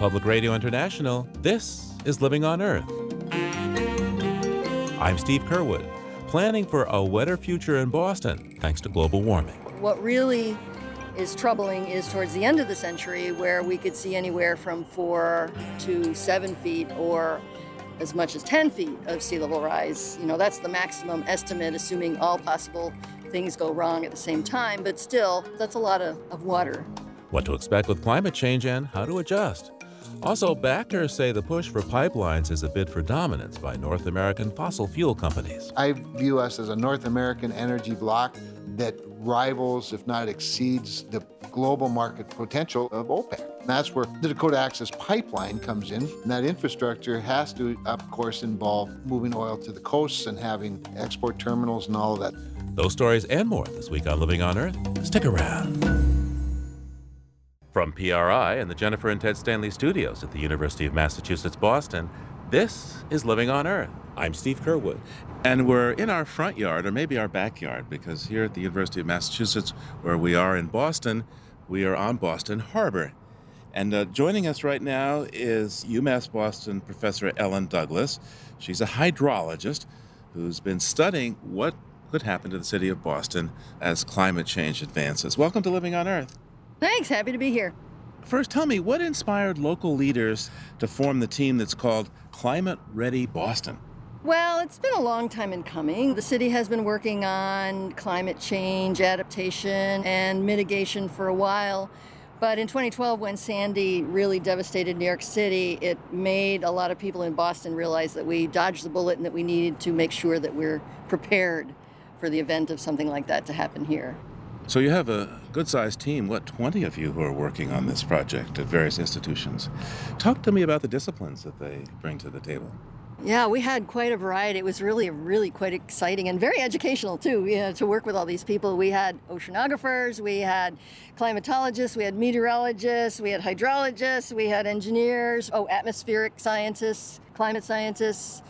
Public Radio International, this is Living on Earth. I'm Steve Curwood, planning for a wetter future in Boston thanks to global warming. What really is troubling is towards the end of the century where we could see anywhere from four to seven feet or as much as 10 feet of sea level rise. You know, that's the maximum estimate, assuming all possible things go wrong at the same time, but still, that's a lot of, of water. What to expect with climate change and how to adjust. Also, backers say the push for pipelines is a bid for dominance by North American fossil fuel companies. I view us as a North American energy bloc that rivals, if not exceeds, the global market potential of OPEC. And that's where the Dakota Access Pipeline comes in. And that infrastructure has to, of course, involve moving oil to the coasts and having export terminals and all of that. Those stories and more this week on Living on Earth. Stick around. From PRI and the Jennifer and Ted Stanley studios at the University of Massachusetts Boston, this is Living on Earth. I'm Steve Curwood. And we're in our front yard, or maybe our backyard, because here at the University of Massachusetts, where we are in Boston, we are on Boston Harbor. And uh, joining us right now is UMass Boston professor Ellen Douglas. She's a hydrologist who's been studying what could happen to the city of Boston as climate change advances. Welcome to Living on Earth. Thanks, happy to be here. First, tell me what inspired local leaders to form the team that's called Climate Ready Boston? Well, it's been a long time in coming. The city has been working on climate change, adaptation, and mitigation for a while. But in 2012, when Sandy really devastated New York City, it made a lot of people in Boston realize that we dodged the bullet and that we needed to make sure that we're prepared for the event of something like that to happen here. So you have a good sized team, what, 20 of you who are working on this project at various institutions. Talk to me about the disciplines that they bring to the table. Yeah, we had quite a variety. It was really, really quite exciting and very educational too. You know, to work with all these people. We had oceanographers, we had climatologists, we had meteorologists, we had hydrologists, we had engineers, oh, atmospheric scientists, climate scientists,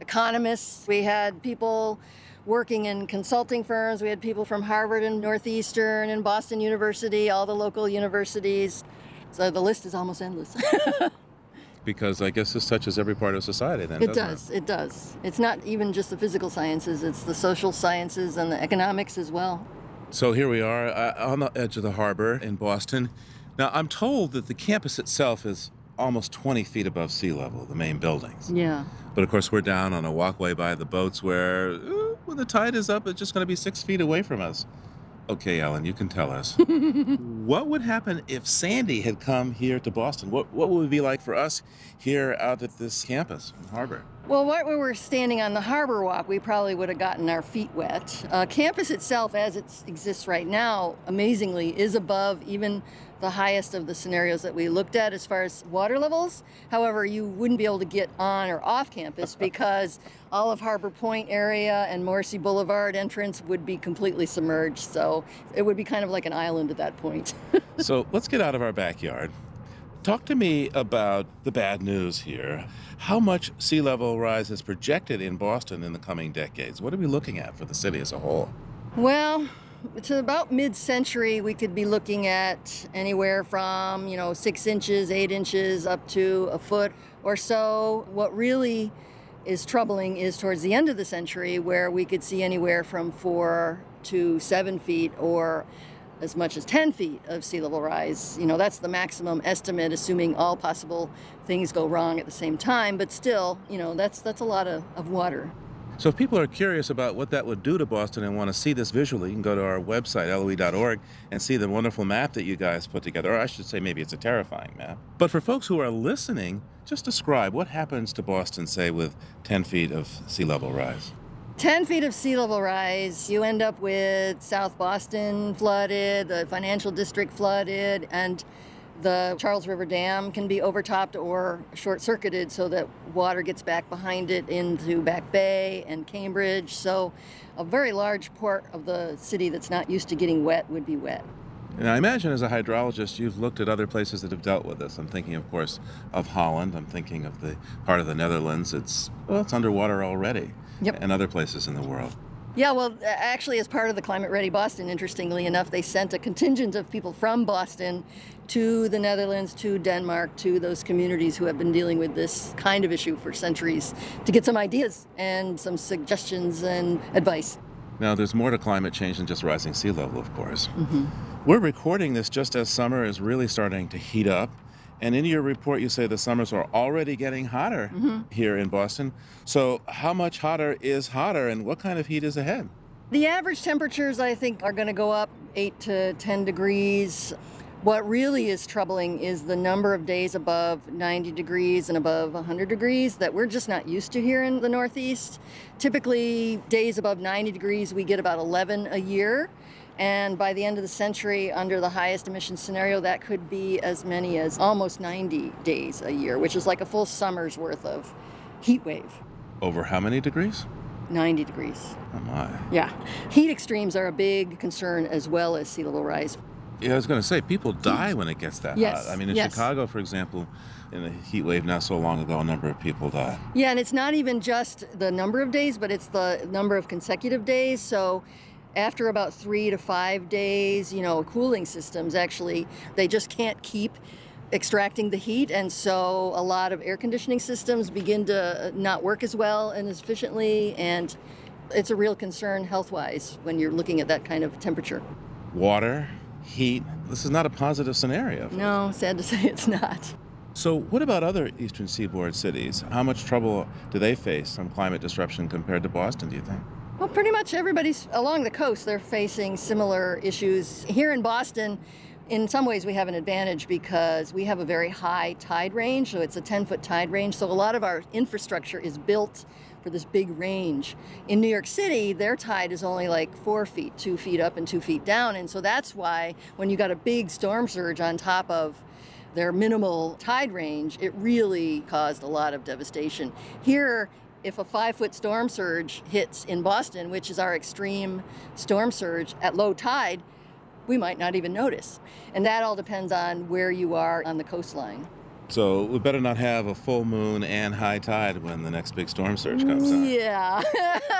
economists. We had people working in consulting firms. We had people from Harvard and Northeastern and Boston University, all the local universities. So the list is almost endless. because I guess this touches every part of society then. It does. It? it? does. It's not even just the physical sciences, it's the social sciences and the economics as well. So here we are uh, on the edge of the harbor in Boston. Now, I'm told that the campus itself is almost 20 feet above sea level, the main buildings. Yeah. But of course, we're down on a walkway by the boats where, uh, when the tide is up, it's just going to be six feet away from us. Okay, Ellen, you can tell us. what would happen if Sandy had come here to Boston? What, what would it be like for us here out at this campus in Harbor? Well, while we were standing on the harbor walk, we probably would have gotten our feet wet. Uh, campus itself, as it exists right now, amazingly, is above even the highest of the scenarios that we looked at as far as water levels. However, you wouldn't be able to get on or off campus because all of Harbor Point area and Morrissey Boulevard entrance would be completely submerged. So it would be kind of like an island at that point. so let's get out of our backyard. Talk to me about the bad news here. How much sea level rise is projected in Boston in the coming decades? What are we looking at for the city as a whole? Well, to about mid-century, we could be looking at anywhere from, you know, six inches, eight inches, up to a foot or so. What really is troubling is towards the end of the century where we could see anywhere from four to seven feet or as much as 10 feet of sea level rise. You know, that's the maximum estimate, assuming all possible things go wrong at the same time. But still, you know, that's, that's a lot of, of water. So if people are curious about what that would do to Boston and want to see this visually, you can go to our website, loe.org, and see the wonderful map that you guys put together. Or I should say maybe it's a terrifying map. But for folks who are listening, just describe what happens to Boston, say, with 10 feet of sea level rise. 10 feet of sea level rise, you end up with South Boston flooded, the financial district flooded, and the Charles River Dam can be overtopped or short circuited so that water gets back behind it into Back Bay and Cambridge. So, a very large part of the city that's not used to getting wet would be wet. And I imagine as a hydrologist, you've looked at other places that have dealt with this. I'm thinking, of course, of Holland. I'm thinking of the part of the Netherlands. It's well, it's underwater already, yep. and other places in the world. Yeah, well, actually, as part of the Climate Ready Boston, interestingly enough, they sent a contingent of people from Boston to the Netherlands, to Denmark, to those communities who have been dealing with this kind of issue for centuries to get some ideas and some suggestions and advice. Now, there's more to climate change than just rising sea level, of course. Mm-hmm. We're recording this just as summer is really starting to heat up. And in your report, you say the summers are already getting hotter Mm-hmm. here in Boston. So, how much hotter is hotter, and what kind of heat is ahead? The average temperatures, I think, are going to go up 8 to 10 degrees. What really is troubling is the number of days above 90 degrees and above 100 degrees that we're just not used to here in the Northeast. Typically, days above 90 degrees, we get about 11 a year. And by the end of the century, under the highest emission scenario, that could be as many as almost 90 days a year, which is like a full summer's worth of heat wave. Over how many degrees? 90 degrees. Oh, my. Yeah. Heat extremes are a big concern as well as sea level rise. Yeah, I was going to say, people die when it gets that Yes, hot. I mean, in yes. Chicago, for example, in a heat wave not so long ago, a number of people died. Yeah, and it's not even just the number of days, but it's the number of consecutive days. So after about three to five days, you know, cooling systems actually, they just can't keep extracting the heat. And so a lot of air conditioning systems begin to not work as well and as efficiently. And it's a real concern health wise when you're looking at that kind of temperature. Water, heat, this is not a positive scenario. No, sad to say it's not. So, what about other eastern seaboard cities? How much trouble do they face from climate disruption compared to Boston, do you think? Well, pretty much everybody's along the coast, they're facing similar issues. Here in Boston, in some ways, we have an advantage because we have a very high tide range, so it's a 10 foot tide range. So a lot of our infrastructure is built for this big range. In New York City, their tide is only like four feet, two feet up and two feet down. And so that's why when you got a big storm surge on top of their minimal tide range, it really caused a lot of devastation. Here, if a five foot storm surge hits in Boston, which is our extreme storm surge at low tide, we might not even notice. And that all depends on where you are on the coastline. So, we better not have a full moon and high tide when the next big storm surge comes on. Yeah.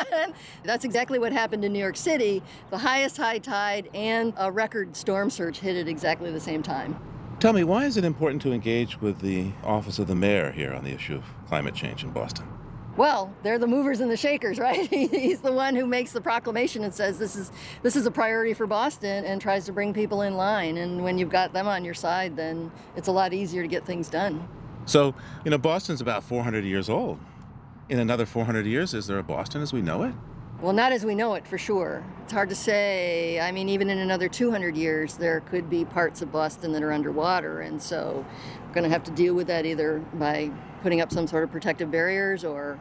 That's exactly what happened in New York City. The highest high tide and a record storm surge hit at exactly the same time. Tell me, why is it important to engage with the office of the mayor here on the issue of climate change in Boston? Well, they're the movers and the shakers, right? He's the one who makes the proclamation and says this is this is a priority for Boston and tries to bring people in line. And when you've got them on your side, then it's a lot easier to get things done. So, you know, Boston's about 400 years old. In another 400 years, is there a Boston as we know it? Well, not as we know it for sure. It's hard to say. I mean, even in another 200 years, there could be parts of Boston that are underwater. And so we're going to have to deal with that either by putting up some sort of protective barriers or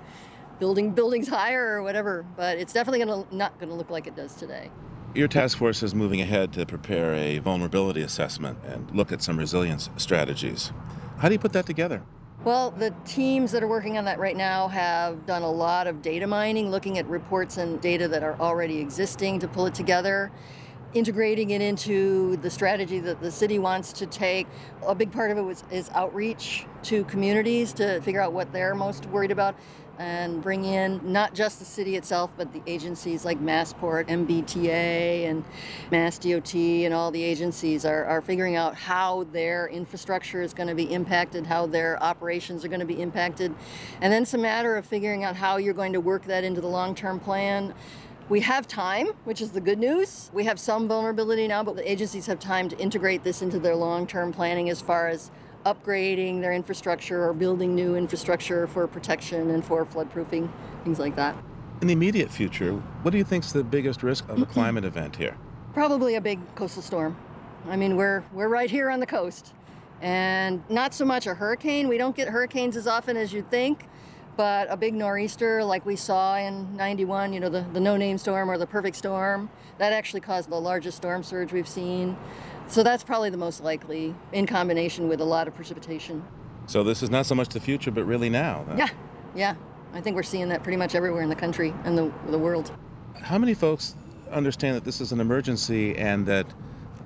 building buildings higher or whatever. But it's definitely to not going to look like it does today. Your task force is moving ahead to prepare a vulnerability assessment and look at some resilience strategies. How do you put that together? Well, the teams that are working on that right now have done a lot of data mining, looking at reports and data that are already existing to pull it together, integrating it into the strategy that the city wants to take. A big part of it was, is outreach to communities to figure out what they're most worried about and bring in not just the city itself, but the agencies like Massport, MBTA, and Mass DOT, and all the agencies are, are figuring out how their infrastructure is going to be impacted, how their operations are going to be impacted. And then it's a matter of figuring out how you're going to work that into the long term plan. We have time, which is the good news. We have some vulnerability now, but the agencies have time to integrate this into their long term planning as far as upgrading their infrastructure or building new infrastructure for protection and for floodproofing, things like that. In the immediate future, what do you think is the biggest risk of a climate event here? Probably a big coastal storm. I mean, we're we're right here on the coast, and not so much a hurricane. We don't get hurricanes as often as you'd think, but a big nor'easter like we saw in 91, you know, the, the no-name storm or the perfect storm, that actually caused the largest storm surge we've seen. So that's probably the most likely in combination with a lot of precipitation. So this is not so much the future, but really now. Yeah, yeah. I think we're seeing that pretty much everywhere in the country and the, the world. How many folks understand that this is an emergency and that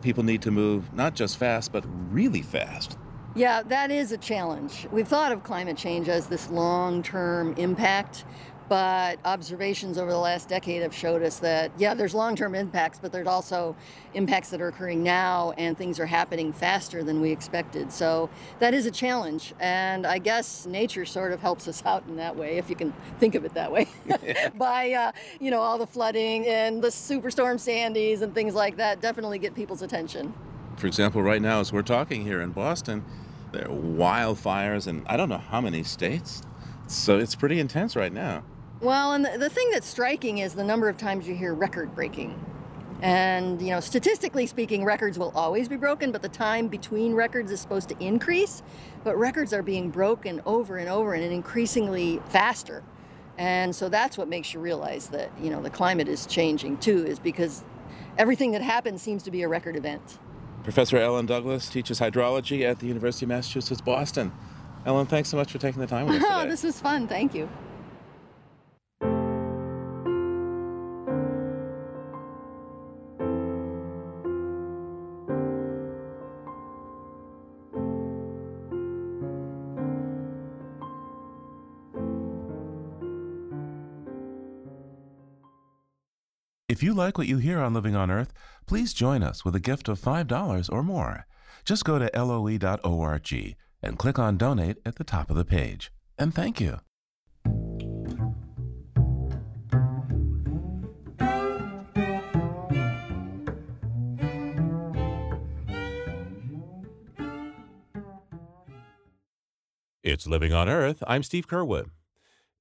people need to move not just fast, but really fast? Yeah, that is a challenge. We've thought of climate change as this long term impact, But observations over the last decade have showed us that, yeah, there's long term impacts, but there's also impacts that are occurring now, and things are happening faster than we expected. So that is a challenge. And I guess nature sort of helps us out in that way, if you can think of it that way, by, uh, you know, all the flooding and the superstorm Sandys and things like that definitely get people's attention. For example, right now, as we're talking here in Boston, there are wildfires in I don't know how many states. So it's pretty intense right now. Well, and the, the thing that's striking is the number of times you hear record breaking. And, you know, statistically speaking, records will always be broken, but the time between records is supposed to increase. But records are being broken over and over and increasingly faster. And so that's what makes you realize that, you know, the climate is changing too, is because everything that happens seems to be a record event. Professor Ellen Douglas teaches hydrology at the University of Massachusetts Boston. Ellen, thanks so much for taking the time with us oh, today. this was fun. Thank you. If you like what you hear on Living on Earth, please join us with a gift of $5 or more. Just go to loe.org and click on Donate at the top of the page. And thank you. It's Living on Earth. I'm Steve Curwood.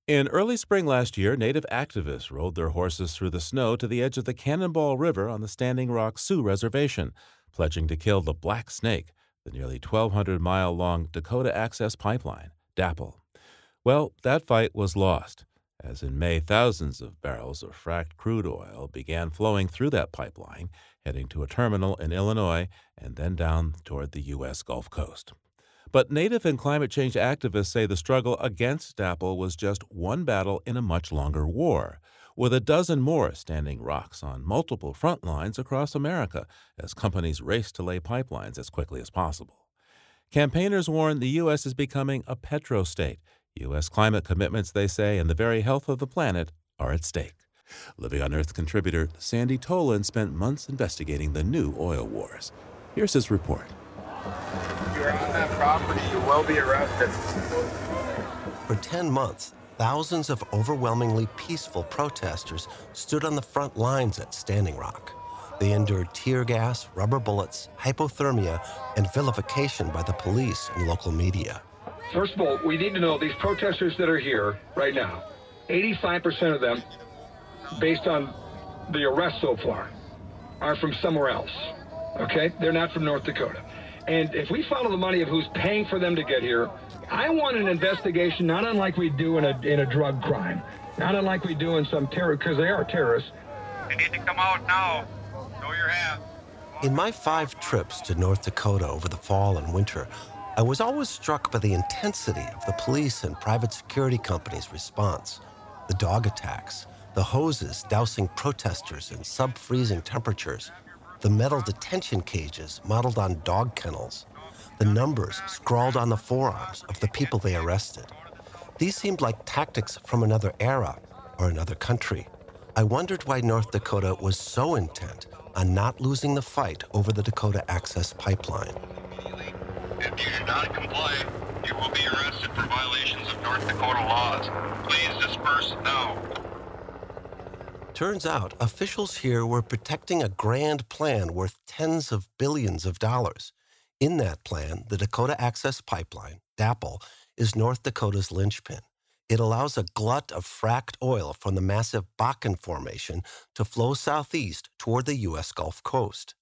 In early spring last year, Native activists rode their horses through the snow to the edge of the Cannonball River on the Standing Rock Sioux Reservation, pledging to kill the Black Snake, the nearly 1,200 mile long Dakota Access Pipeline, DAPL. Well, that fight was lost, as in May, thousands of barrels of fracked crude oil began flowing through that pipeline, heading to a terminal in Illinois and then down toward the U.S. Gulf Coast. But Native and climate change activists say the struggle against DAPL was just one battle in a much longer war, with a dozen more standing rocks on multiple front lines across America as companies race to lay pipelines as quickly as possible. Campaigners warn the U.S. is becoming a petrostate. U.S. climate commitments, they say, and the very health of the planet are at stake. Living on Earth contributor Sandy Tolan spent months investigating the new oil wars. Here's his report you're on that property, you will be arrested. For 10 months, thousands of overwhelmingly peaceful protesters stood on the front lines at Standing Rock. They endured tear gas, rubber bullets, hypothermia, and vilification by the police and local media. First of all, we need to know these protesters that are here right now, 85% of them, based on the arrest so far, are from somewhere else. Okay? They're not from North Dakota. And if we follow the money of who's paying for them to get here, I want an investigation not unlike we do in a, in a drug crime, not unlike we do in some terror, because they are terrorists. They need to come out now. Show your hands. In my five trips to North Dakota over the fall and winter, I was always struck by the intensity of the police and private security companies' response. The dog attacks, the hoses dousing protesters in sub freezing temperatures, the metal detention cages modeled on dog kennels, the numbers scrawled on the forearms of the people they arrested. These seemed like tactics from another era or another country. I wondered why North Dakota was so intent on not losing the fight over the Dakota Access Pipeline. If you do not comply, you will be arrested for violations of North Dakota laws. Please disperse now. Turns out officials here were protecting a grand plan worth tens of billions of dollars. In that plan, the Dakota Access Pipeline, DAPL, is North Dakota's linchpin. It allows a glut of fracked oil from the massive Bakken Formation to flow southeast toward the U.S. Gulf Coast.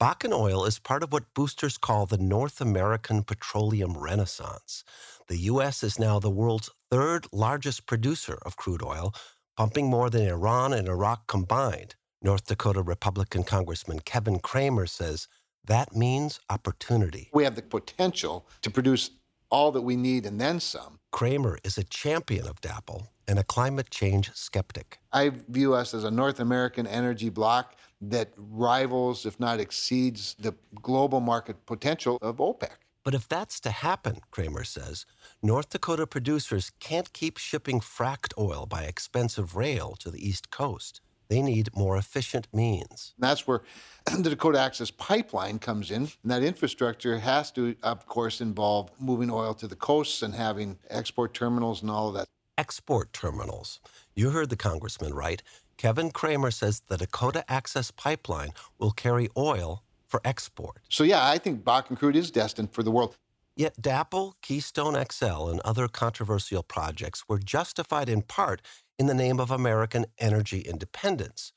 Bakken oil is part of what boosters call the North American petroleum renaissance. The U.S. is now the world's third largest producer of crude oil, pumping more than Iran and Iraq combined. North Dakota Republican Congressman Kevin Cramer says that means opportunity. We have the potential to produce all that we need and then some. Cramer is a champion of DAPL and a climate change skeptic. I view us as a North American energy bloc that rivals, if not exceeds, the global market potential of OPEC. But if that's to happen, Cramer says, North Dakota producers can't keep shipping fracked oil by expensive rail to the East Coast. They need more efficient means. And that's where the Dakota Access Pipeline comes in. And that infrastructure has to, of course, involve moving oil to the coasts and having export terminals and all of that. Export terminals. You heard the congressman right. Kevin Cramer says the Dakota Access Pipeline will carry oil for export. So, yeah, I think Bakken crude is destined for the world. Yet DAPL, Keystone XL, and other controversial projects were justified in part in the name of American energy independence.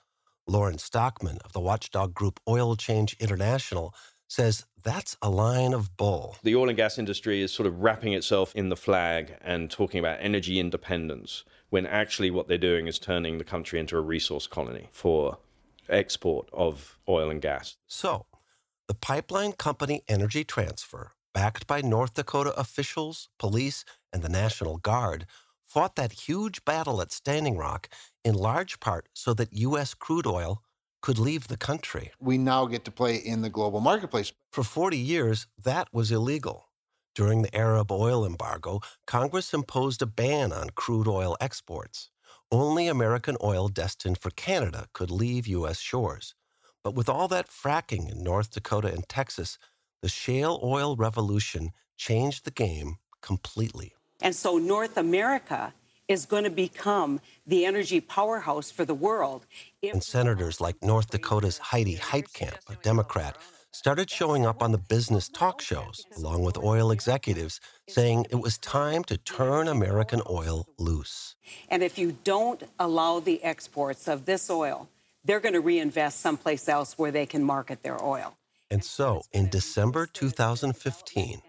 Lorne Stockman of the watchdog group Oil Change International says that's a line of bull. The oil and gas industry is sort of wrapping itself in the flag and talking about energy independence when actually what they're doing is turning the country into a resource colony for export of oil and gas. So, the pipeline company Energy Transfer, backed by North Dakota officials, police, and the National Guard, fought that huge battle at Standing Rock in large part so that U.S. crude oil could leave the country. We now get to play in the global marketplace. For 40 years, that was illegal. During the Arab oil embargo, Congress imposed a ban on crude oil exports. Only American oil destined for Canada could leave U.S. shores. But with all that fracking in North Dakota and Texas, the shale oil revolution changed the game completely. And so North America is going to become the energy powerhouse for the world. and senators like North Dakota's Heidi Heitkamp, a Democrat, started showing up on the business talk shows, along with oil executives, saying it was time to turn American oil loose. And if you don't allow the exports of this oil, they're going to reinvest someplace else where they can market their oil. And so, in December 2015,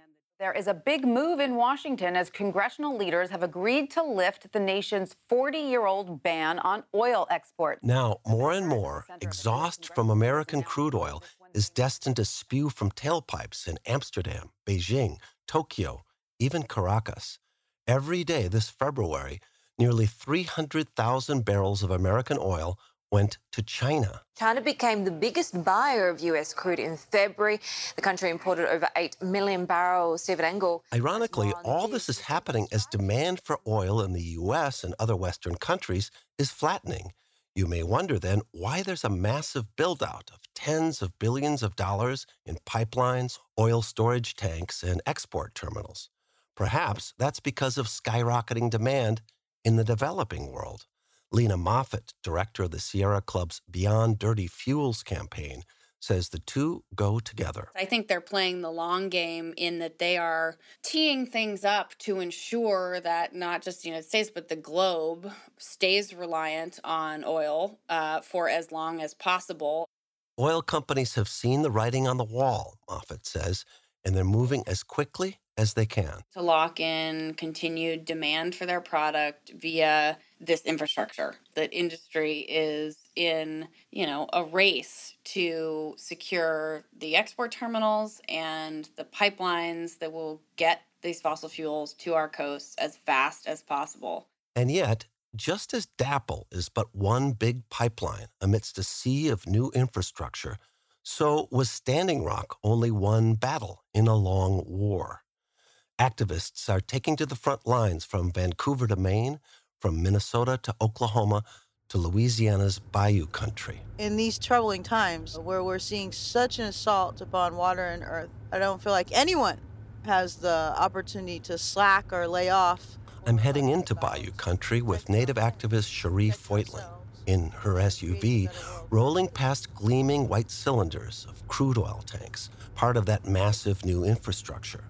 there is a big move in Washington as congressional leaders have agreed to lift the nation's 40 year old ban on oil export. Now, more and more, exhaust from American crude oil is destined to spew from tailpipes in Amsterdam, Beijing, Tokyo, even Caracas. Every day this February, nearly 300,000 barrels of American oil went to China. China became the biggest buyer of US crude in February. The country imported over 8 million barrels. Stephen Engel. Ironically, all this is happening as demand for oil in the US and other Western countries is flattening. You may wonder then why there's a massive buildout of tens of billions of dollars in pipelines, oil storage tanks, and export terminals. Perhaps that's because of skyrocketing demand in the developing world. Lena Moffitt, director of the Sierra Club's Beyond Dirty Fuels campaign, says the two go together. I think they're playing the long game in that they are teeing things up to ensure that not just the United States, but the globe stays reliant on oil uh, for as long as possible. Oil companies have seen the writing on the wall, Moffitt says, and they're moving as quickly as they can. To lock in continued demand for their product via this infrastructure. That industry is in, you know, a race to secure the export terminals and the pipelines that will get these fossil fuels to our coasts as fast as possible. And yet, just as DAPL is but one big pipeline amidst a sea of new infrastructure, so was Standing Rock only one battle in a long war. Activists are taking to the front lines from Vancouver to Maine, from Minnesota to Oklahoma to Louisiana's bayou country. In these troubling times where we're seeing such an assault upon water and earth, I don't feel like anyone has the opportunity to slack or lay off. I'm heading into bayou country with native activist Cherie Foytlin in her SUV, rolling past gleaming white cylinders of crude oil tanks, part of that massive new infrastructure.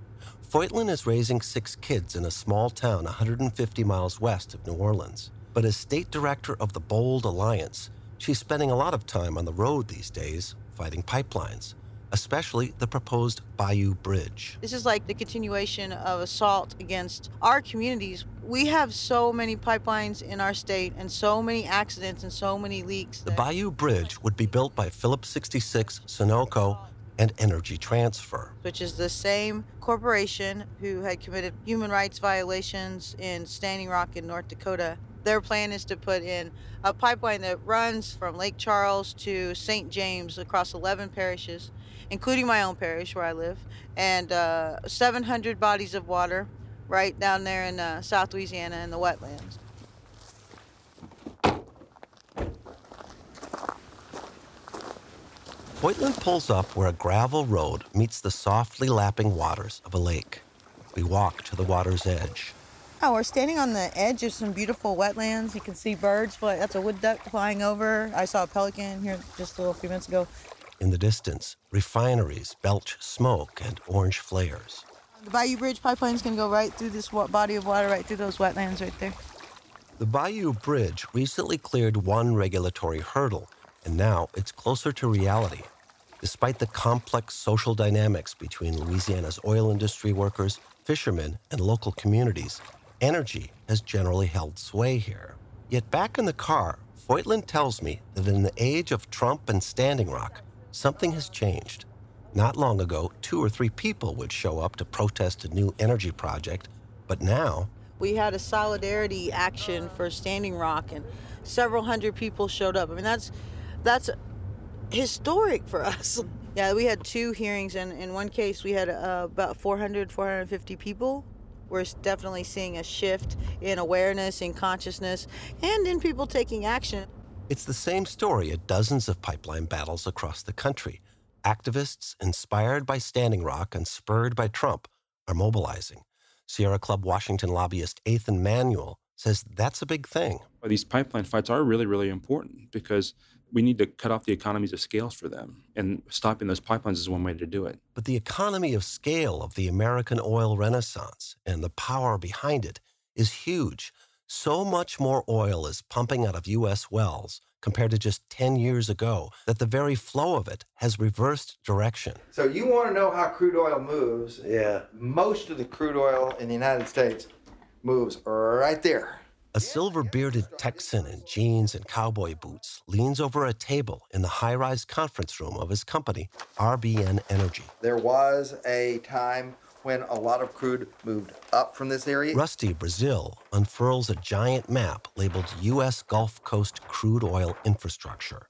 Foytlin is raising six kids in a small town 150 miles west of New Orleans. But as state director of the Bold Alliance, she's spending a lot of time on the road these days fighting pipelines, especially the proposed Bayou Bridge. This is like the continuation of assault against our communities. We have so many pipelines in our state and so many accidents and so many leaks. The Bayou Bridge would be built by Phillips 66, Sunoco, and Energy Transfer, which is the same corporation who had committed human rights violations in Standing Rock in North Dakota. Their plan is to put in a pipeline that runs from Lake Charles to St. James across 11 parishes, including my own parish where I live, and uh, 700 bodies of water right down there in uh, South Louisiana in the wetlands. Foytlin pulls up where a gravel road meets the softly lapping waters of a lake. We walk to the water's edge. Oh, we're standing on the edge of some beautiful wetlands. You can see birds. Fly. That's a wood duck flying over. I saw a pelican here just a little few minutes ago. In the distance, refineries belch smoke and orange flares. The Bayou Bridge pipeline is going to go right through this body of water, right through those wetlands right there. The Bayou Bridge recently cleared one regulatory hurdle, and now it's closer to reality. Despite the complex social dynamics between Louisiana's oil industry workers, fishermen, and local communities, energy has generally held sway here. Yet back in the car, Foytlin tells me that in the age of Trump and Standing Rock, something has changed. Not long ago, two or three people would show up to protest a new energy project, but now. We had a solidarity action for Standing Rock, and several hundred people showed up. I mean, that's that's historic for us. Yeah, we had two hearings, and in one case, we had uh, about 400, 450 people. We're definitely seeing a shift in awareness, in consciousness, and in people taking action. It's the same story at dozens of pipeline battles across the country. Activists inspired by Standing Rock and spurred by Trump are mobilizing. Sierra Club Washington lobbyist Ethan Manuel says that's a big thing. These pipeline fights are really, really important because we need to cut off the economies of scales for them. And stopping those pipelines is one way to do it. But the economy of scale of the American oil renaissance and the power behind it is huge. So much more oil is pumping out of U.S. wells compared to just 10 years ago that the very flow of it has reversed direction. So, you want to know how crude oil moves? Yeah. Most of the crude oil in the United States moves right there. A silver bearded Texan in jeans and cowboy boots leans over a table in the high rise conference room of his company, RBN Energy. There was a time when a lot of crude moved up from this area. Rusty Braziel unfurls a giant map labeled U.S. Gulf Coast crude oil infrastructure.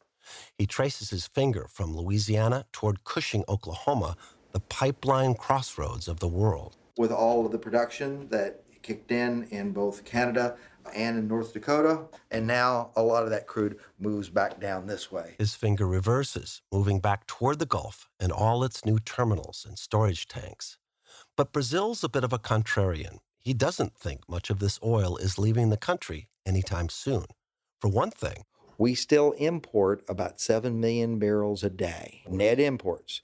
He traces his finger from Louisiana toward Cushing, Oklahoma, the pipeline crossroads of the world. With all of the production that kicked in in both Canada and in North Dakota. And now a lot of that crude moves back down this way. His finger reverses, moving back toward the Gulf and all its new terminals and storage tanks. But Braziel's a bit of a contrarian. He doesn't think much of this oil is leaving the country anytime soon. For one thing, we still import about 7 million barrels a day, net imports.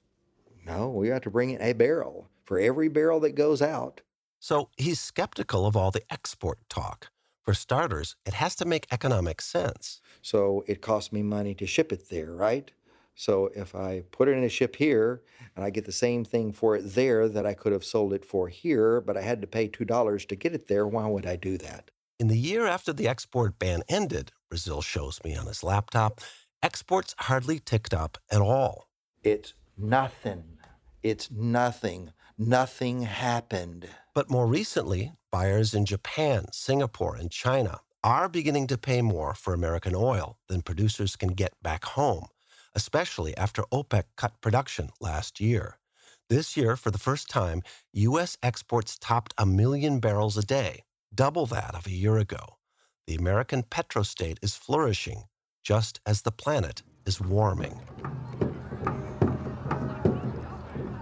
No, we have to bring in a barrel for every barrel that goes out. So he's skeptical of all the export talk. For starters, it has to make economic sense. So it costs me money to ship it there, right? So if I put it in a ship here and I get the same thing for it there that I could have sold it for here, but I had to pay $2 to get it there, why would I do that? In the year after the export ban ended, Braziel shows me on his laptop, exports hardly ticked up at all. It's nothing. It's nothing. Nothing happened. But more recently, buyers in Japan, Singapore, and China are beginning to pay more for American oil than producers can get back home, especially after OPEC cut production last year. This year, for the first time, U.S. exports topped a million barrels a day, double that of a year ago. The American petrostate is flourishing, just as the planet is warming.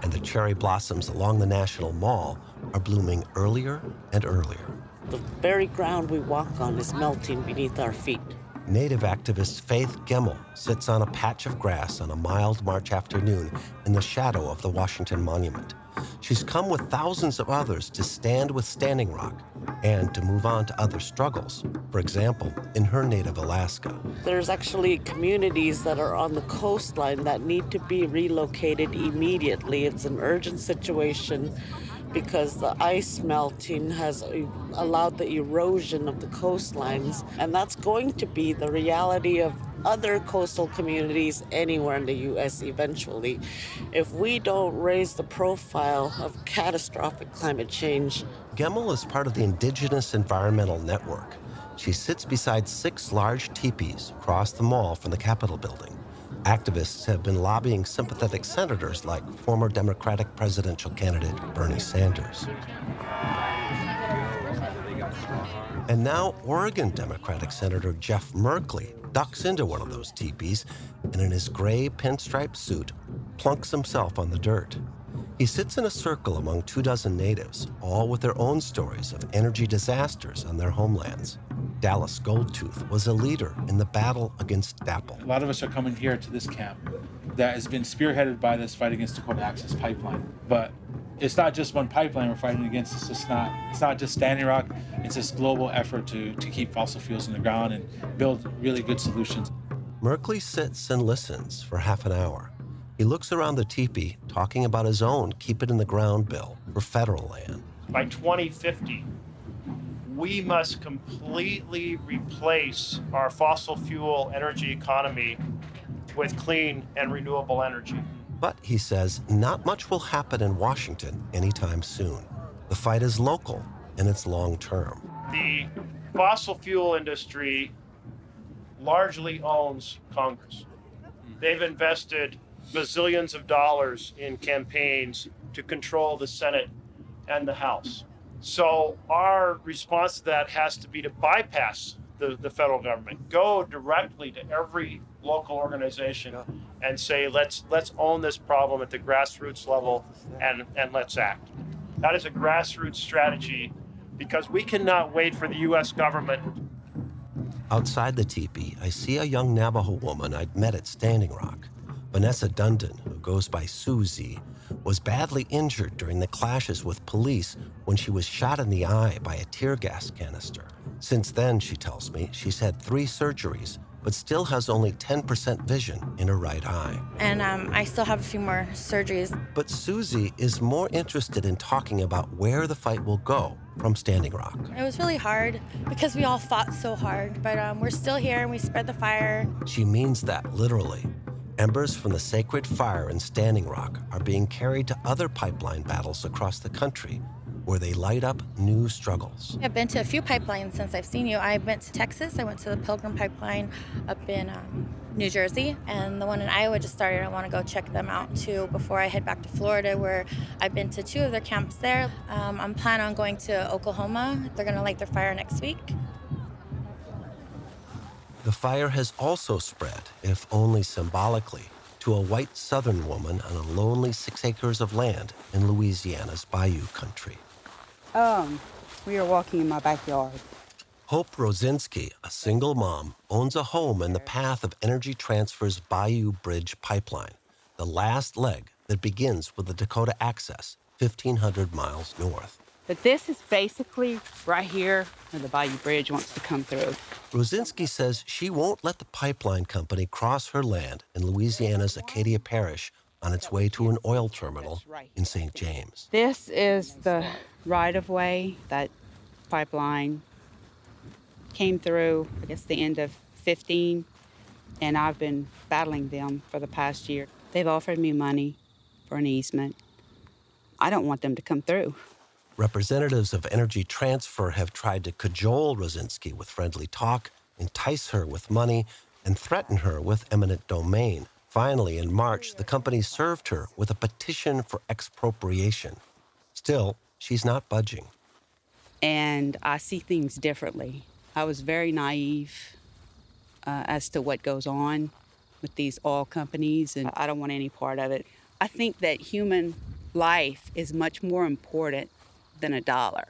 And the cherry blossoms along the National Mall are blooming earlier and earlier. The very ground we walk on is melting beneath our feet. Native activist Faith Gemmill sits on a patch of grass on a mild March afternoon in the shadow of the Washington Monument. She's come with thousands of others to stand with Standing Rock and to move on to other struggles. For example, in her native Alaska. There's actually communities that are on the coastline that need to be relocated immediately. It's an urgent situation because the ice melting has allowed the erosion of the coastlines. And that's going to be the reality of other coastal communities anywhere in the U.S. eventually. If we don't raise the profile of catastrophic climate change. Gemmill is part of the Indigenous Environmental Network. She sits beside six large teepees across the mall from the Capitol building. Activists have been lobbying sympathetic senators like former Democratic presidential candidate Bernie Sanders. And now, Oregon Democratic Senator Jeff Merkley ducks into one of those teepees and, in his gray pinstripe suit, plunks himself on the dirt. He sits in a circle among two dozen natives, all with their own stories of energy disasters on their homelands. Dallas Goldtooth was a leader in the battle against DAPL. A lot of us are coming here to this camp that has been spearheaded by this fight against the Dakota Access Pipeline. But it's not just one pipeline we're fighting against. It's just not. It's not just Standing Rock. It's this global effort to to keep fossil fuels in the ground and build really good solutions. Merkley sits and listens for half an hour. He looks around the teepee, talking about his own keep it in the ground bill for federal land. By 2050, we must completely replace our fossil fuel energy economy with clean and renewable energy. But he says not much will happen in Washington anytime soon. The fight is local and it's long term. The fossil fuel industry largely owns Congress. They've invested bazillions of dollars in campaigns to control the Senate and the House. So our response to that has to be to bypass the, the federal government, go directly to every local organization and say, let's let's own this problem at the grassroots level and, and let's act. That is a grassroots strategy because we cannot wait for the US government. Outside the teepee, I see a young Navajo woman I'd met at Standing Rock. Vanessa Dundon, who goes by Susie, was badly injured during the clashes with police when she was shot in the eye by a tear gas canister. Since then, she tells me, she's had three surgeries, but still has only 10% vision in her right eye. And um, I still have a few more surgeries. But Susie is more interested in talking about where the fight will go from Standing Rock. It was really hard because we all fought so hard, but um, we're still here and we spread the fire. She means that literally. Embers from the sacred fire in Standing Rock are being carried to other pipeline battles across the country where they light up new struggles. I've been to a few pipelines since I've seen you. I went to Texas, I went to the Pilgrim Pipeline up in um, New Jersey, and the one in Iowa just started. I want to go check them out too before I head back to Florida, where I've been to two of their camps there. Um, I'm planning on going to Oklahoma. They're going to light their fire next week. The fire has also spread, if only symbolically, to a white Southern woman on a lonely six acres of land in Louisiana's Bayou country. Um, we are walking in my backyard. Hope Rosinski, a single mom, owns a home in the path of Energy Transfer's Bayou Bridge pipeline, the last leg that begins with the Dakota Access, 1,500 miles north. But this is basically right here where the Bayou Bridge wants to come through. Rosinski says she won't let the pipeline company cross her land in Louisiana's Acadia Parish on its way to an oil terminal in St. James. This is the right of way that pipeline came through, I guess, the end of 15, and I've been battling them for the past year. They've offered me money for an easement. I don't want them to come through. Representatives of Energy Transfer have tried to cajole Rosinski with friendly talk, entice her with money, and threaten her with eminent domain. Finally, in March, the company served her with a petition for expropriation. Still, she's not budging. And I see things differently. I was very naive uh, as to what goes on with these oil companies, and I don't want any part of it. I think that human life is much more important than a dollar.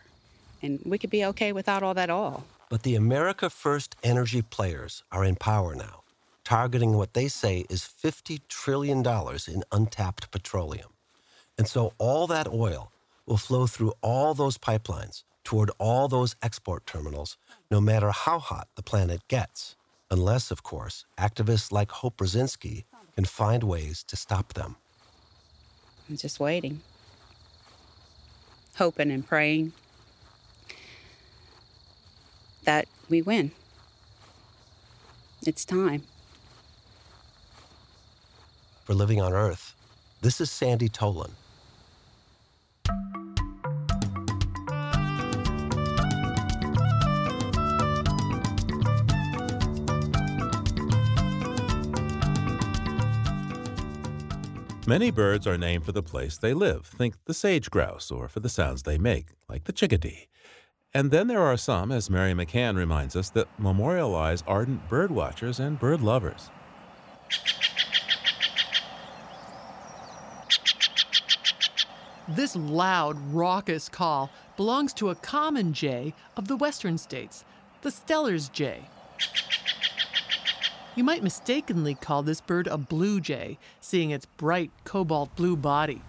And we could be okay without all that oil. But the America First energy players are in power now, targeting what they say is $50 trillion in untapped petroleum. And so all that oil will flow through all those pipelines toward all those export terminals, no matter how hot the planet gets. Unless, of course, activists like Hope Rosinski can find ways to stop them. I'm just waiting hoping and praying that we win. It's time. For Living on Earth, this is Sandy Tolan. Many birds are named for the place they live. Think the sage grouse, or for the sounds they make, like the chickadee. And then there are some, as Mary McCann reminds us, that memorialize ardent bird watchers and bird lovers. This loud, raucous call belongs to a common jay of the western states, the Steller's jay. You might mistakenly call this bird a blue jay, seeing its bright cobalt blue body.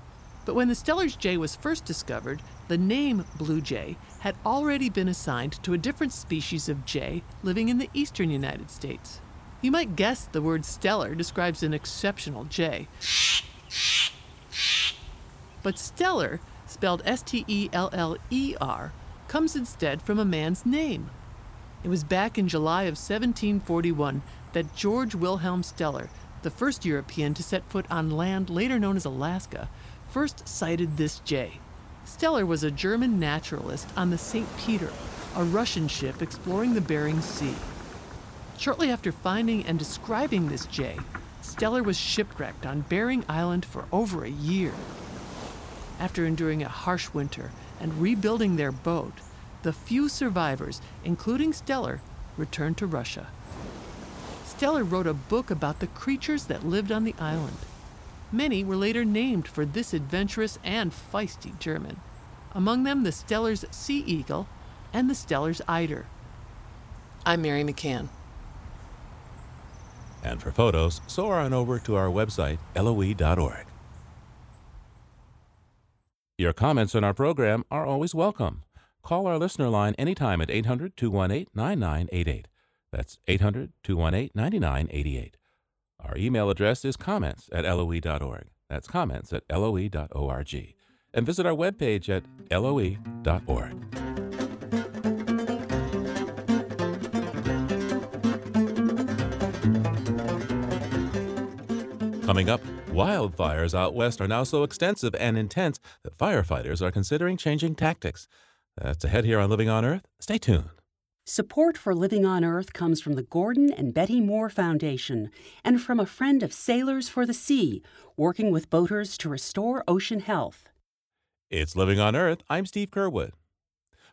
But when the Steller's jay was first discovered, the name blue jay had already been assigned to a different species of jay living in the eastern United States. You might guess the word stellar describes an exceptional jay. But Steller, spelled S T E L L E R, comes instead from a man's name. It was back in July of 1741 that George Wilhelm Steller, the first European to set foot on land later known as Alaska, first sighted this jay. Steller was a German naturalist on the St. Peter, a Russian ship exploring the Bering Sea. Shortly after finding and describing this jay, Steller was shipwrecked on Bering Island for over a year. After enduring a harsh winter and rebuilding their boat, the few survivors, including Steller, returned to Russia. Steller wrote a book about the creatures that lived on the island. Many were later named for this adventurous and feisty German, among them the Steller's sea eagle and the Steller's eider. I'm Mary McCann. And for photos, soar on over to our website, loe.org. Your comments on our program are always welcome. Call our listener line anytime at 800 218 9988. That's 800 218 9988. Our email address is comments at loe.org. That's comments at loe.org. And visit our webpage at loe.org. Coming up, wildfires out west are now so extensive and intense that firefighters are considering changing tactics. That's ahead here on Living on Earth. Stay tuned. Support for Living on Earth comes from the Gordon and Betty Moore Foundation and from a friend of Sailors for the Sea, working with boaters to restore ocean health. It's Living on Earth. I'm Steve Curwood.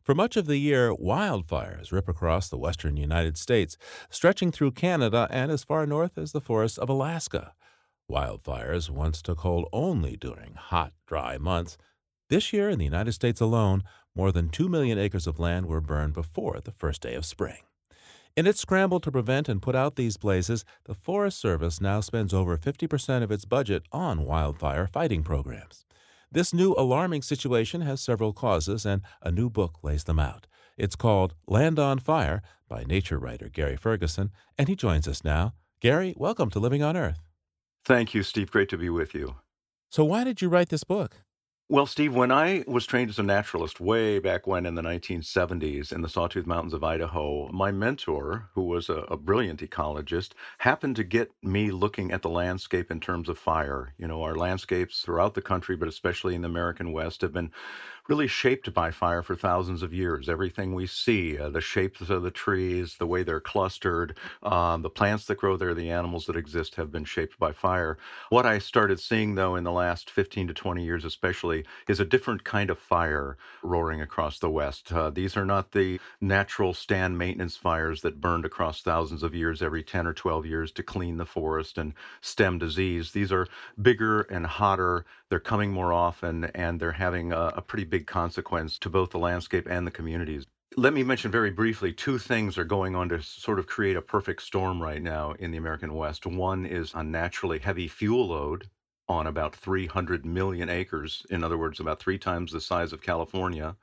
For much of the year, wildfires rip across the western United States, stretching through Canada and as far north as the forests of Alaska. Wildfires once took hold only during hot, dry months. This year, in the United States alone, more than 2 million acres of land were burned before the first day of spring. In its scramble to prevent and put out these blazes, the Forest Service now spends over 50% of its budget on wildfire fighting programs. This new alarming situation has several causes, and a new book lays them out. It's called Land on Fire by nature writer Gary Ferguson, and he joins us now. Gary, welcome to Living on Earth. Thank you, Steve. Great to be with you. So, why did you write this book? Well, Steve, when I was trained as a naturalist way back when in the 1970s in the Sawtooth Mountains of Idaho, my mentor, who was a, a, brilliant ecologist, happened to get me looking at the landscape in terms of fire. You know, our landscapes throughout the country, but especially in the American West, have been really shaped by fire for thousands of years. Everything we see, uh, the shapes of the trees, the way they're clustered, um, the plants that grow there, the animals that exist have been shaped by fire. What I started seeing, though, in the last 15 to 20 years, especially, is a different kind of fire roaring across the West. Uh, these are not the natural stand maintenance fires that burned across thousands of years every 10 or 12 years to clean the forest and stem disease. These are bigger and hotter. They're coming more often, and they're having a, a pretty big big consequence to both the landscape and the communities. Let me mention very briefly two things are going on to sort of create a perfect storm right now in the American West. One is a naturally heavy fuel load on about 300 million acres, in other words, about three times the size of California.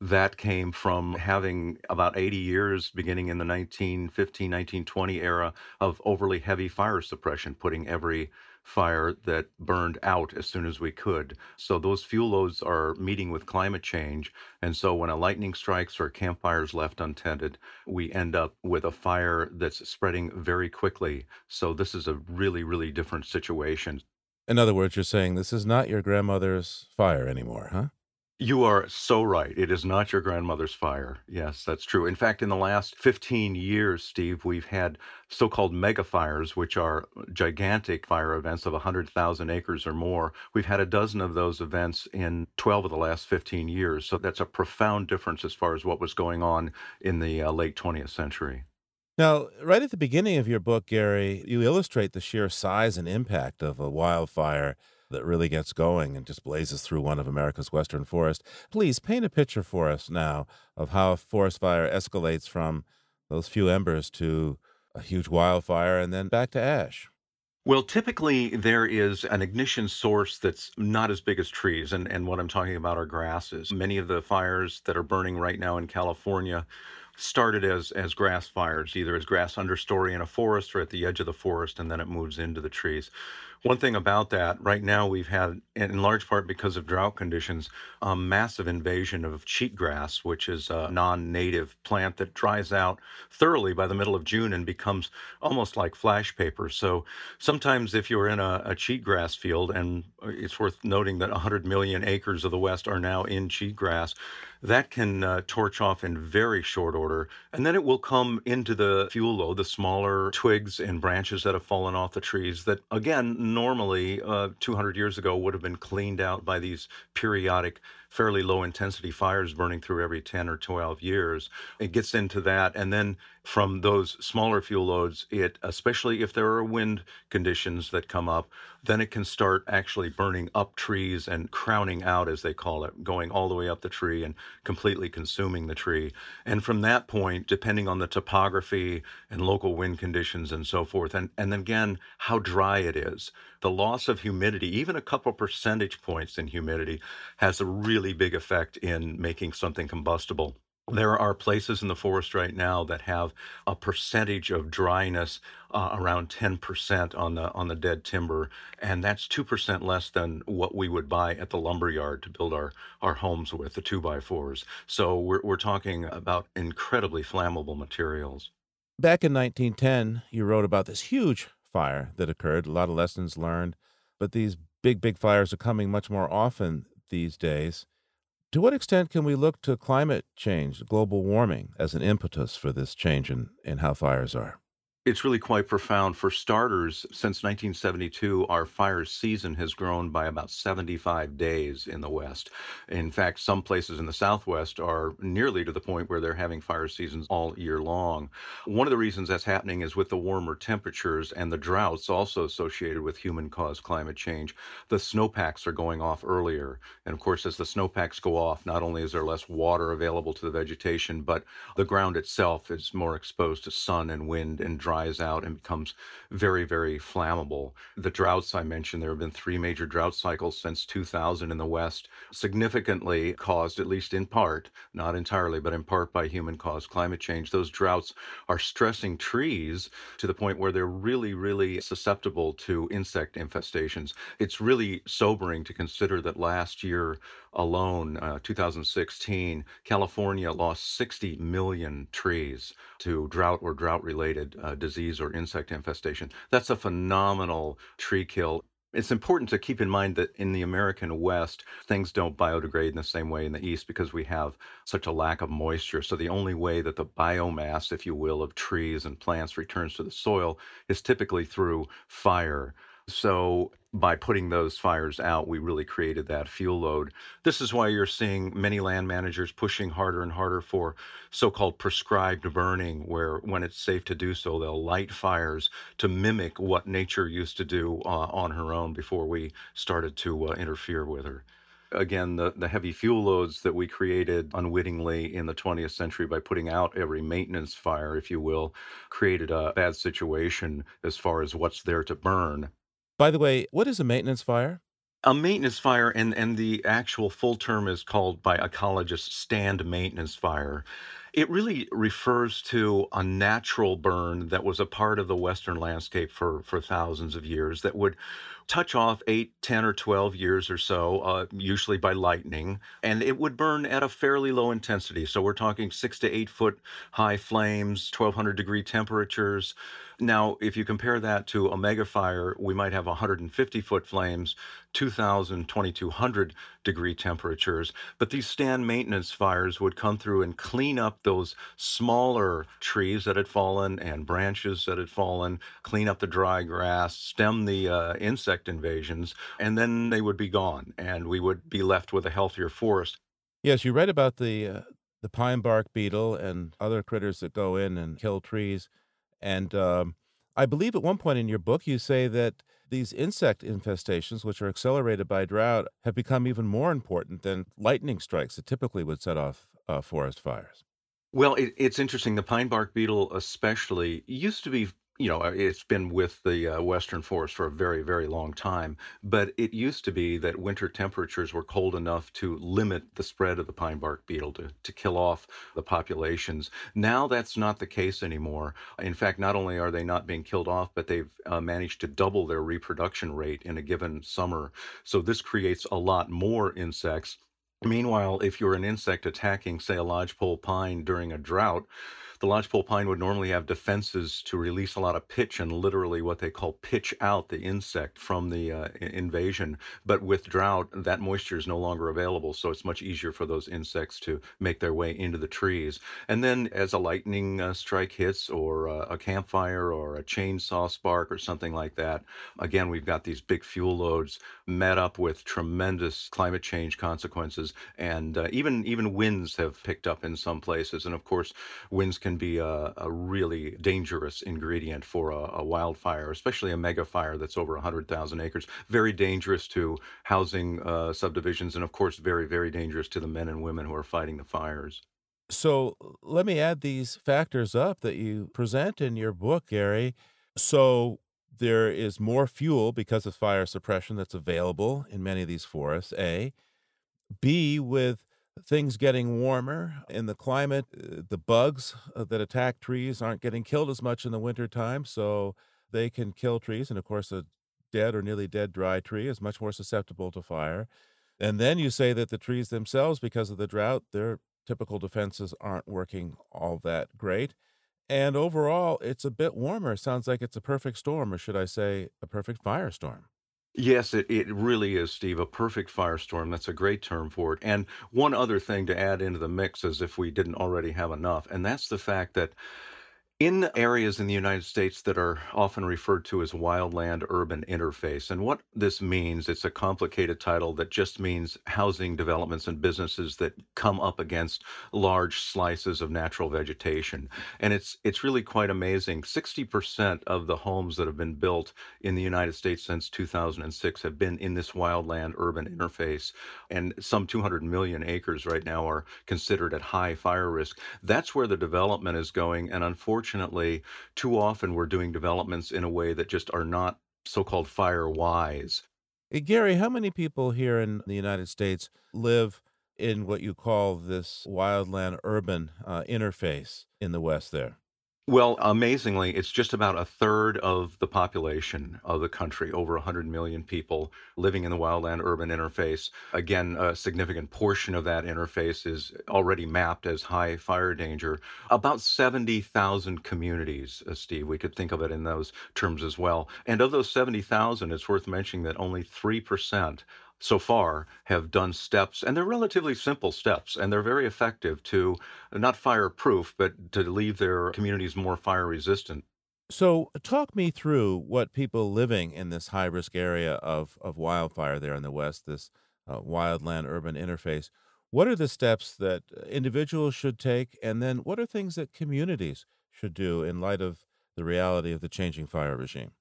That came from having about 80 years, beginning in the 1915, 1920 era, of overly heavy fire suppression, putting every fire that burned out as soon as we could. So those fuel loads are meeting with climate change. And so when a lightning strikes or a campfire is left untended, we end up with a fire that's spreading very quickly. So this is a really, really different situation. In other words, you're saying this is not your grandmother's fire anymore, huh? You are so right. It is not your grandmother's fire. Yes, that's true. In fact, in the last 15 years, Steve, we've had so called mega fires, which are gigantic fire events of 100,000 acres or more. We've had a dozen of those events in 12 of the last 15 years. So that's a profound difference as far as what was going on in the uh, late 20th century. Now, right at the beginning of your book, Gary, you illustrate the sheer size and impact of a wildfire that really gets going and just blazes through one of America's western forests. Please paint a picture for us now of how a forest fire escalates from those few embers to a huge wildfire and then back to ash. Well, typically there is an ignition source that's not as big as trees. And, and what I'm talking about are grasses. Many of the fires that are burning right now in California started as as grass fires, either as grass understory in a forest or at the edge of the forest, and then it moves into the trees. One thing about that, right now we've had, in large part because of drought conditions, a massive invasion of cheatgrass, which is a non-native plant that dries out thoroughly by the middle of June and becomes almost like flash paper. So sometimes if you're in a, a cheatgrass field, and uh, it's worth noting that 100 million acres of the West are now in cheatgrass, that can uh, torch off in very short order. And then it will come into the fuel load, the smaller twigs and branches that have fallen off the trees that, again, normally uh, 200 years ago would have been cleaned out by these periodic fairly low intensity fires burning through every 10 or 12 years. It gets into that. And then from those smaller fuel loads, it, especially if there are wind conditions that come up, then it can start actually burning up trees and crowning out, as they call it, going all the way up the tree and completely consuming the tree. And from that point, depending on the topography and local wind conditions and so forth, and, and then again, how dry it is, the loss of humidity, even a couple percentage points in humidity, has a really big effect in making something combustible. There are places in the forest right now that have a percentage of dryness uh, around 10% on the on the dead timber, and that's 2% less than what we would buy at the lumber yard to build our, our homes with, the 2 by 4s So we're, we're talking about incredibly flammable materials. Back in 1910, you wrote about this huge fire that occurred, a lot of lessons learned, but these big, big fires are coming much more often these days. To what extent can we look to climate change, global warming, as an impetus for this change in, in how fires are? It's really quite profound. For starters, since 1972, our fire season has grown by about 75 days in the West. In fact, some places in the Southwest are nearly to the point where they're having fire seasons all year long. One of the reasons that's happening is with the warmer temperatures and the droughts also associated with human caused climate change. The snowpacks are going off earlier. And of course, as the snowpacks go off, not only is there less water available to the vegetation, but the ground itself is more exposed to sun and wind and dry dries out and becomes very, very flammable. The droughts I mentioned, there have been three major drought cycles since 2000 in the West, significantly caused, at least in part, not entirely, but in part by human caused climate change. Those droughts are stressing trees to the point where they're really, really susceptible to insect infestations. It's really sobering to consider that last year, alone, uh, 2016, California lost 60 million trees to drought or drought related uh, disease or insect infestation. That's a phenomenal tree kill. It's important to keep in mind that in the American West, things don't biodegrade in the same way in the East because we have such a lack of moisture. So, the only way that the biomass, if you will, of trees and plants returns to the soil is typically through fire. So by putting those fires out, we really created that fuel load. This is why you're seeing many land managers pushing harder and harder for so called prescribed burning, where when it's safe to do so, they'll light fires to mimic what nature used to do uh, on her own before we started to uh, interfere with her again, the, the heavy fuel loads that we created unwittingly in the 20th century by putting out every maintenance fire, if you will, created a bad situation as far as what's there to burn. By the way, what is a maintenance fire? A maintenance fire, and, and the actual full term is called by ecologists stand maintenance fire. It really refers to a natural burn that was a part of the Western landscape for, for thousands of years that would touch off 8, 10, or 12 years or so, uh, usually by lightning, and it would burn at a fairly low intensity. So we're talking six to eight foot high flames, 1200 degree temperatures. Now, if you compare that to a megafire, we might have 150 foot flames, 2000, 2200 degree temperatures. But these stand maintenance fires would come through and clean up those smaller trees that had fallen and branches that had fallen, clean up the dry grass, stem the uh, invasions, and then they would be gone, and we would be left with a healthier forest. Yes, you read about the uh, the pine bark beetle and other critters that go in and kill trees, and um, I believe at one point in your book you say that these insect infestations, which are accelerated by drought, have become even more important than lightning strikes that typically would set off uh, forest fires. Well, it, it's interesting. The pine bark beetle, especially, used to be you know, it's been with the uh, western forest for a very, very long time. But it used to be that winter temperatures were cold enough to limit the spread of the pine bark beetle to, to kill off the populations. Now that's not the case anymore. In fact, not only are they not being killed off, but they've uh, managed to double their reproduction rate in a given summer. So this creates a lot more insects. Meanwhile, if you're an insect attacking, say, a lodgepole pine during a drought, the lodgepole pine would normally have defenses to release a lot of pitch and literally what they call pitch out the insect from the uh, invasion. But with drought, that moisture is no longer available, so it's much easier for those insects to make their way into the trees. And then, as a lightning uh, strike hits, or uh, a campfire, or a chainsaw spark, or something like that, again, we've got these big fuel loads met up with tremendous climate change consequences, and uh, even even winds have picked up in some places. And of course, winds can be a, a really dangerous ingredient for a, a, wildfire, especially a mega fire that's over 100,000 acres. Very dangerous to housing uh, subdivisions, and of course, very, very dangerous to the men and women who are fighting the fires. So let me add these factors up that you present in your book, Gary. So there is more fuel because of fire suppression that's available in many of these forests, A. B, with things getting warmer in the climate, uh, the bugs uh, that attack trees aren't getting killed as much in the wintertime, so they can kill trees. And of course, a dead or nearly dead dry tree is much more susceptible to fire. And then you say that the trees themselves, because of the drought, their typical defenses aren't working all that great. And overall, it's a bit warmer. Sounds like it's a perfect storm, or should I say, a perfect firestorm. Yes, it, it really is, Steve, a perfect firestorm. That's a great term for it. And one other thing to add into the mix, as if we didn't already have enough, and that's the fact that in areas in the United States that are often referred to as wildland urban interface. And what this means, it's a complicated title that just means housing developments and businesses that come up against large slices of natural vegetation. And it's it's really quite amazing. 60% of the homes that have been built in the United States since 2006 have been in this wildland urban interface. And some 200 million acres right now are considered at high fire risk. That's where the development is going. And unfortunately, unfortunately, too often we're doing developments in a way that just are not so called fire wise. Hey, Gary, how many people here in the United States live in what you call this wildland urban uh, interface in the West there? Well, amazingly, it's just about a third of the population of the country, over 100 million people living in the wildland urban interface. Again, a significant portion of that interface is already mapped as high fire danger. About 70,000 communities, uh, Steve, we could think of it in those terms as well. And of those 70,000, it's worth mentioning that only 3% so far have done steps, and they're relatively simple steps, and they're very effective to not fireproof, but to leave their communities more fire resistant. So, talk me through what people living in this high risk area of, of wildfire there in the West, this uh, wildland urban interface. What are the steps that individuals should take? And then what are things that communities should do in light of the reality of the changing fire regime?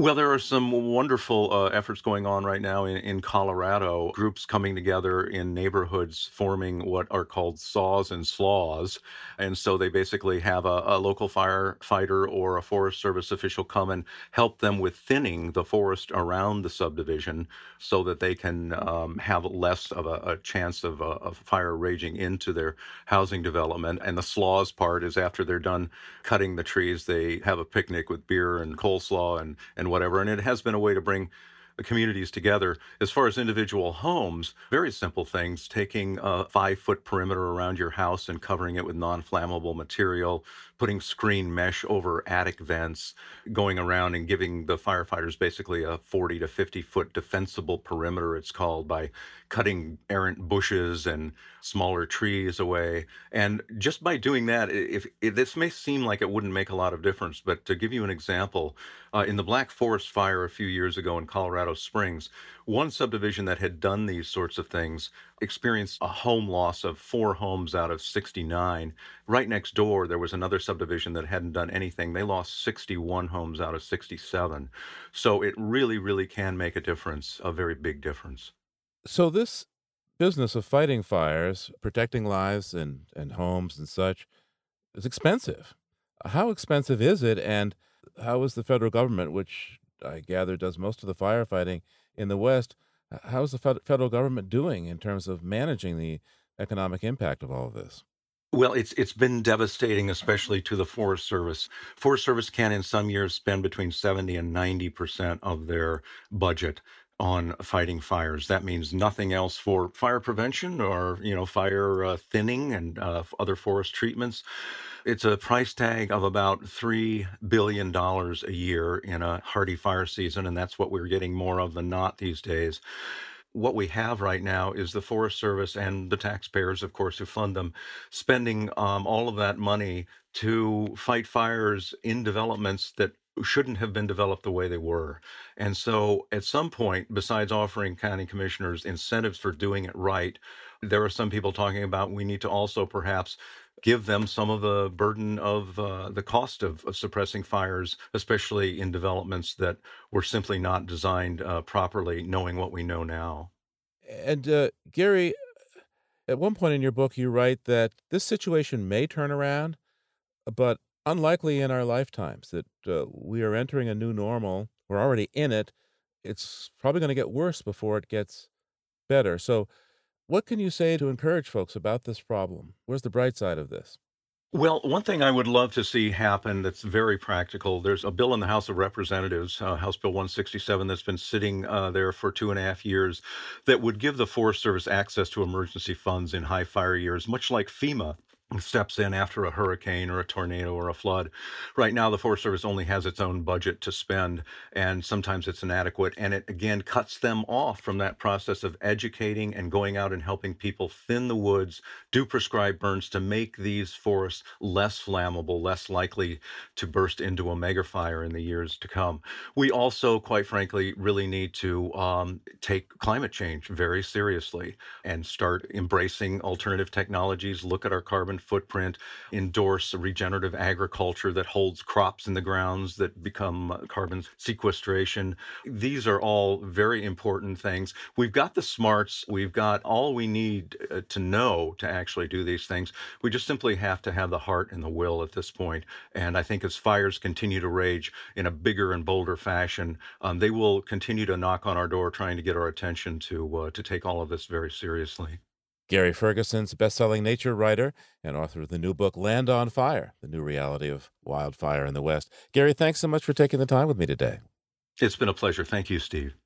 Well, there are some wonderful uh, efforts going on right now in, in Colorado, groups coming together in neighborhoods forming what are called saws and slaws. And so they basically have a, a local firefighter or a Forest Service official come and help them with thinning the forest around the subdivision so that they can um, have less of a, a chance of, uh, of fire raging into their housing development. And the slaws part is after they're done cutting the trees, they have a picnic with beer and coleslaw and, and whatever. And it has been a way to bring uh, communities together. As far as individual homes, very simple things taking a five foot perimeter around your house and covering it with non flammable material, putting screen mesh over attic vents, going around and giving the firefighters basically a 40 to 50 foot defensible perimeter, it's called, by cutting errant bushes and smaller trees away. And just by doing that, if, if this may seem like it wouldn't make a lot of difference, but to give you an example, uh, in the Black Forest fire a few years ago in Colorado Springs, one subdivision that had done these sorts of things experienced a home loss of four homes out of 69. Right next door, there was another subdivision that hadn't done anything. They lost 61 homes out of 67. So it really, really can make a difference, a very big difference. So this business of fighting fires, protecting lives and, and homes and such, is expensive. How expensive is it, and how is the federal government, which I gather does most of the firefighting in the West, how is the federal government doing in terms of managing the economic impact of all of this? Well, it's it's been devastating, especially to the Forest Service. Forest Service can, in some years, spend between seventy and ninety percent of their budget on fighting fires. That means nothing else for fire prevention or you know fire uh, thinning and uh, other forest treatments. It's a price tag of about three billion dollars a year in a hardy fire season, and that's what we're getting more of than not these days what we have right now is the Forest Service and the taxpayers, of course, who fund them, spending um, all of that money to fight fires in developments that shouldn't have been developed the way they were. And so at some point, besides offering county commissioners incentives for doing it right, there are some people talking about we need to also perhaps give them some of the burden of uh, the cost of, of, suppressing fires, especially in developments that were simply not designed uh, properly, knowing what we know now. And uh, Gary, at one point in your book, you write that this situation may turn around, but unlikely in our lifetimes, that uh, we are entering a new normal. We're already in it. It's probably going to get worse before it gets better. So, what can you say to encourage folks about this problem? Where's the bright side of this? Well, one thing I would love to see happen that's very practical there's a bill in the House of Representatives, uh, House Bill 167, that's been sitting uh, there for two and a half years that would give the Forest Service access to emergency funds in high fire years, much like FEMA steps in after a hurricane or a tornado or a flood. Right now, the Forest Service only has its own budget to spend, and sometimes it's inadequate. And it again cuts them off from that process of educating and going out and helping people thin the woods, do prescribed burns to make these forests less flammable, less likely to burst into a mega fire in the years to come. We also, quite frankly, really need to um, take climate change very seriously and start embracing alternative technologies, look at our carbon footprint, endorse regenerative agriculture that holds crops in the grounds that become carbon sequestration. These are all very important things. We've got the smarts, we've got all we need uh, to know to actually do these things. We just simply have to have the heart and the will at this point. And I think as fires continue to rage in a bigger and bolder fashion, um, they will continue to knock on our door trying to get our attention to uh, to take all of this very seriously. Gary Ferguson's best-selling nature writer and author of the new book Land on Fire: The New Reality of Wildfire in the West. Gary, thanks so much for taking the time with me today. It's been a pleasure. Thank you, Steve.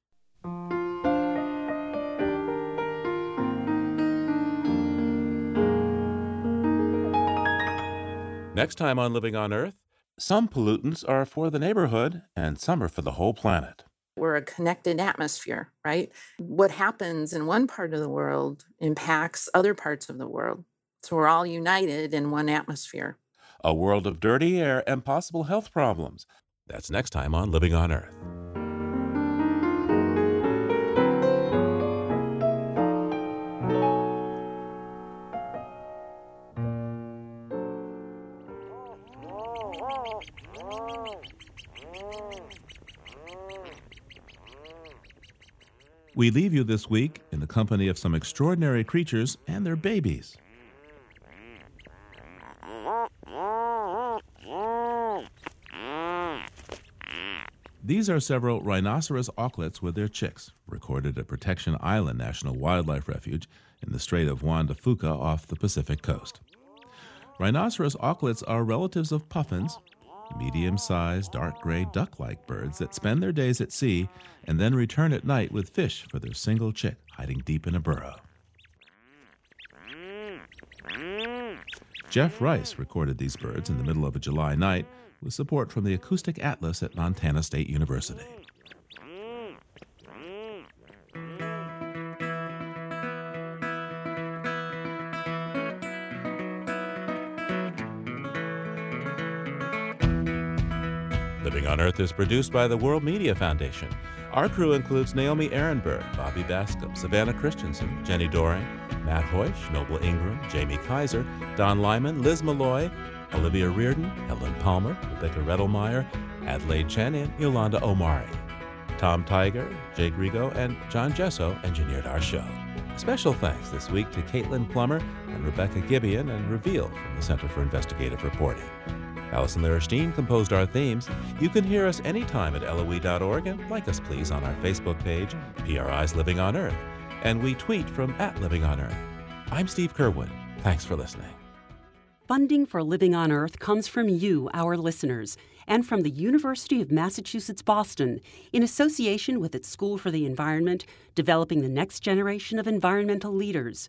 Next time on Living on Earth, some pollutants are for the neighborhood and some are for the whole planet. We're a connected atmosphere, right? What happens in one part of the world impacts other parts of the world. So we're all united in one atmosphere. A world of dirty air and possible health problems. That's next time on Living on Earth. We leave you this week in the company of some extraordinary creatures and their babies. These are several rhinoceros auklets with their chicks, recorded at Protection Island National Wildlife Refuge in the Strait of Juan de Fuca off the Pacific coast. Rhinoceros auklets are relatives of puffins, medium sized, dark gray, duck like birds that spend their days at sea and then return at night with fish for their single chick hiding deep in a burrow. Jeff Rice recorded these birds in the middle of a July night with support from the Acoustic Atlas at Montana State University. On Earth is produced by the World Media Foundation. Our crew includes Naomi Arenberg, Bobby Bascomb, Savannah Christensen, Jenni Doering, Matt Hoisch, Noble Ingram, Jamie Kaiser, Don Lyman, Liz Malloy, Olivia Reardon, Helen Palmer, Rebecca Redelmeier, Adelaide Chen, and Jolanda Omari. Tom Tiger, Jake Rego, and John Gesso engineered our show. Special thanks this week to Caitlin Plummer and Rebecca Gibeon and Reveal from the Center for Investigative Reporting. Allison Lirish Dean composed our themes. You can hear us anytime at LOE.org and like us please on our Facebook page, PRI's Living on Earth, and we tweet from at Living on Earth. I'm Steve Curwood. Thanks for listening. Funding for Living on Earth comes from you, our listeners, and from the University of Massachusetts Boston, in association with its School for the Environment, developing the next generation of environmental leaders